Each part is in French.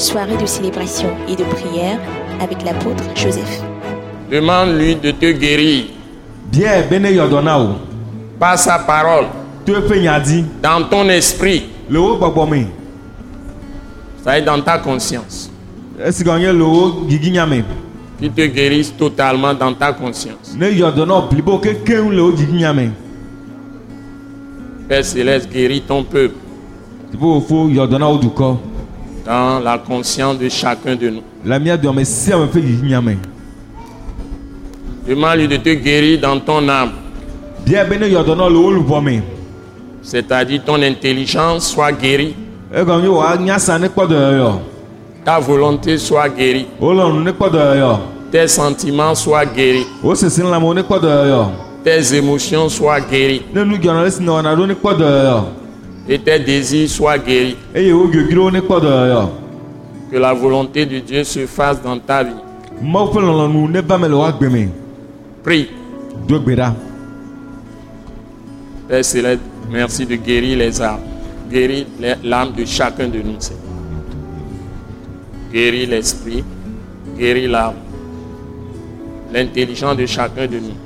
soirée de célébration et de prière avec l'apôtre Joseph. Demande-lui de te guérir par sa parole, dans ton esprit, me. c'est dans ta conscience. Me. Qu'il te guérisse totalement dans ta conscience. Père Céleste, guéris ton peuple dans la conscience de chacun de nous. Demande-lui de te guérir dans ton âme, c'est-à-dire ton intelligence soit guérie, kpɔ dɔyɔyɔ. ta volonté soit guérie, dɔyɔyɔ. tes sentiments soient guéris, dɔyɔyɔ. tes émotions soient guéries et tes désirs soient guéris. Que la volonté de Dieu se fasse dans ta vie. Prie. Père Céleste, merci de guérir les âmes. Guérir l'âme de chacun de nous. Seigneur. Guérir l'esprit. Guérir l'âme. L'intelligence de chacun de nous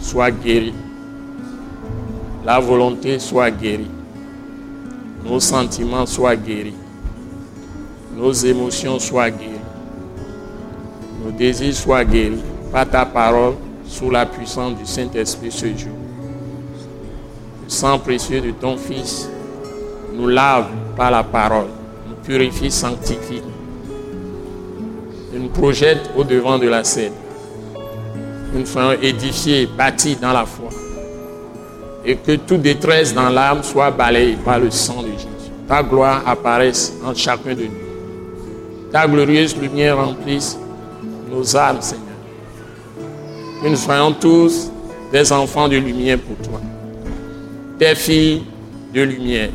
soit guérie. La volonté soit guérie. Nos sentiments soient guéris. Nos émotions soient guéries. Nos désirs soient guéris par ta parole sous la puissance du Saint-Esprit ce jour. Le sang précieux de ton Fils nous lave par la parole, nous purifie, sanctifie, et nous projette au devant de la scène. Nous soyons édifiés, bâtis dans la foi. Et que toute détresse dans l'âme soit balayée par le sang de Jésus. Ta gloire apparaisse en chacun de nous. Ta glorieuse lumière remplisse nos âmes, Seigneur. Que nous soyons tous des enfants de lumière pour toi des filles de lumière,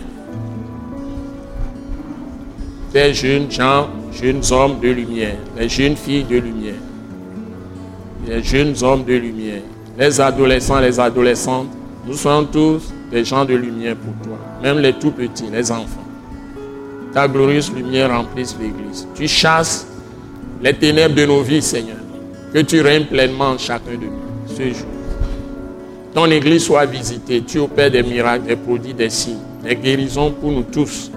des jeunes gens, jeunes hommes de lumière, les jeunes filles de lumière, les jeunes hommes de lumière, les adolescents, les adolescentes, nous sommes tous des gens de lumière pour toi, même les tout petits, les enfants. Ta glorieuse lumière remplisse l'Église. Tu chasses les ténèbres de nos vies, Seigneur. Que tu règnes pleinement en chacun de nous ce jour ton église soit visitée, tu opères des miracles, des produits, des signes, des guérisons pour nous tous.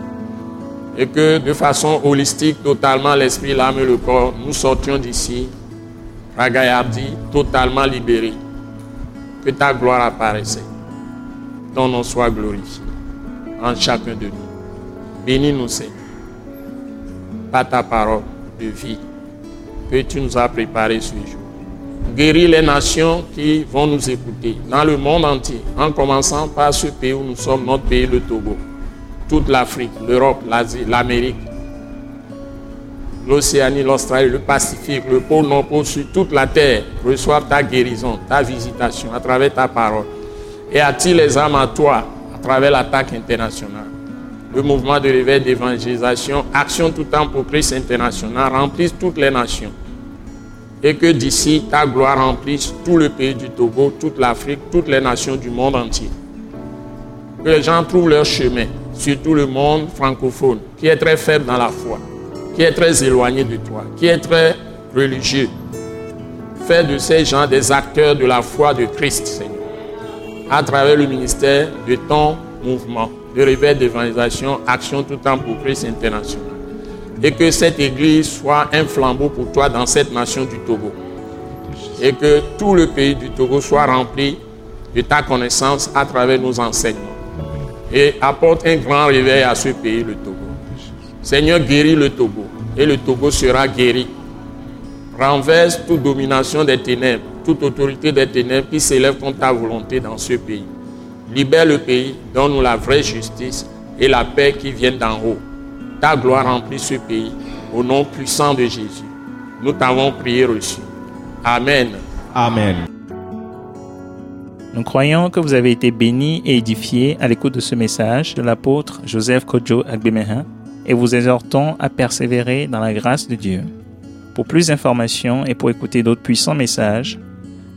Et que de façon holistique, totalement l'esprit, l'âme et le corps, nous sortions d'ici, ragaillardi, totalement libérés. Que ta gloire apparaisse. Ton nom soit glorifié en chacun de nous. Bénis-nous, Seigneur, par ta parole de vie que tu nous as préparé ce jour? Guérir les nations qui vont nous écouter dans le monde entier, en commençant par ce pays où nous sommes, notre pays, le Togo, toute l'Afrique, l'Europe, l'Asie, l'Amérique, l'Océanie, l'Australie, le Pacifique, le pôle Nord, pôle Sud, toute la terre reçoivent ta guérison, ta visitation à travers ta parole. Et attire les âmes à toi à travers l'attaque internationale. Le mouvement de réveil d'évangélisation, Action tout temps pour Christ international, remplissent toutes les nations et que d'ici ta gloire remplisse tout le pays du Togo, toute l'Afrique, toutes les nations du monde entier. Que les gens trouvent leur chemin, surtout le monde francophone, qui est très faible dans la foi, qui est très éloigné de toi, qui est très religieux. Fais de ces gens des acteurs de la foi de Christ, Seigneur, à travers le ministère de ton mouvement de réveil d'évangélisation, Action tout temps pour Christ international et que cette église soit un flambeau pour toi dans cette nation du Togo. Et que tout le pays du Togo soit rempli de ta connaissance à travers nos enseignements. Et apporte un grand réveil à ce pays, le Togo. Seigneur, guéris le Togo. Et le Togo sera guéri. Renverse toute domination des ténèbres, toute autorité des ténèbres qui s'élève contre ta volonté dans ce pays. Libère le pays, donne-nous la vraie justice et la paix qui viennent d'en haut ta gloire remplit ce pays. Au nom puissant de Jésus, nous t'avons prié reçu. Amen. Amen. Nous croyons que vous avez été bénis et édifiés à l'écoute de ce message de l'apôtre Joseph Kojo Agbemehin et vous exhortons à persévérer dans la grâce de Dieu. Pour plus d'informations et pour écouter d'autres puissants messages,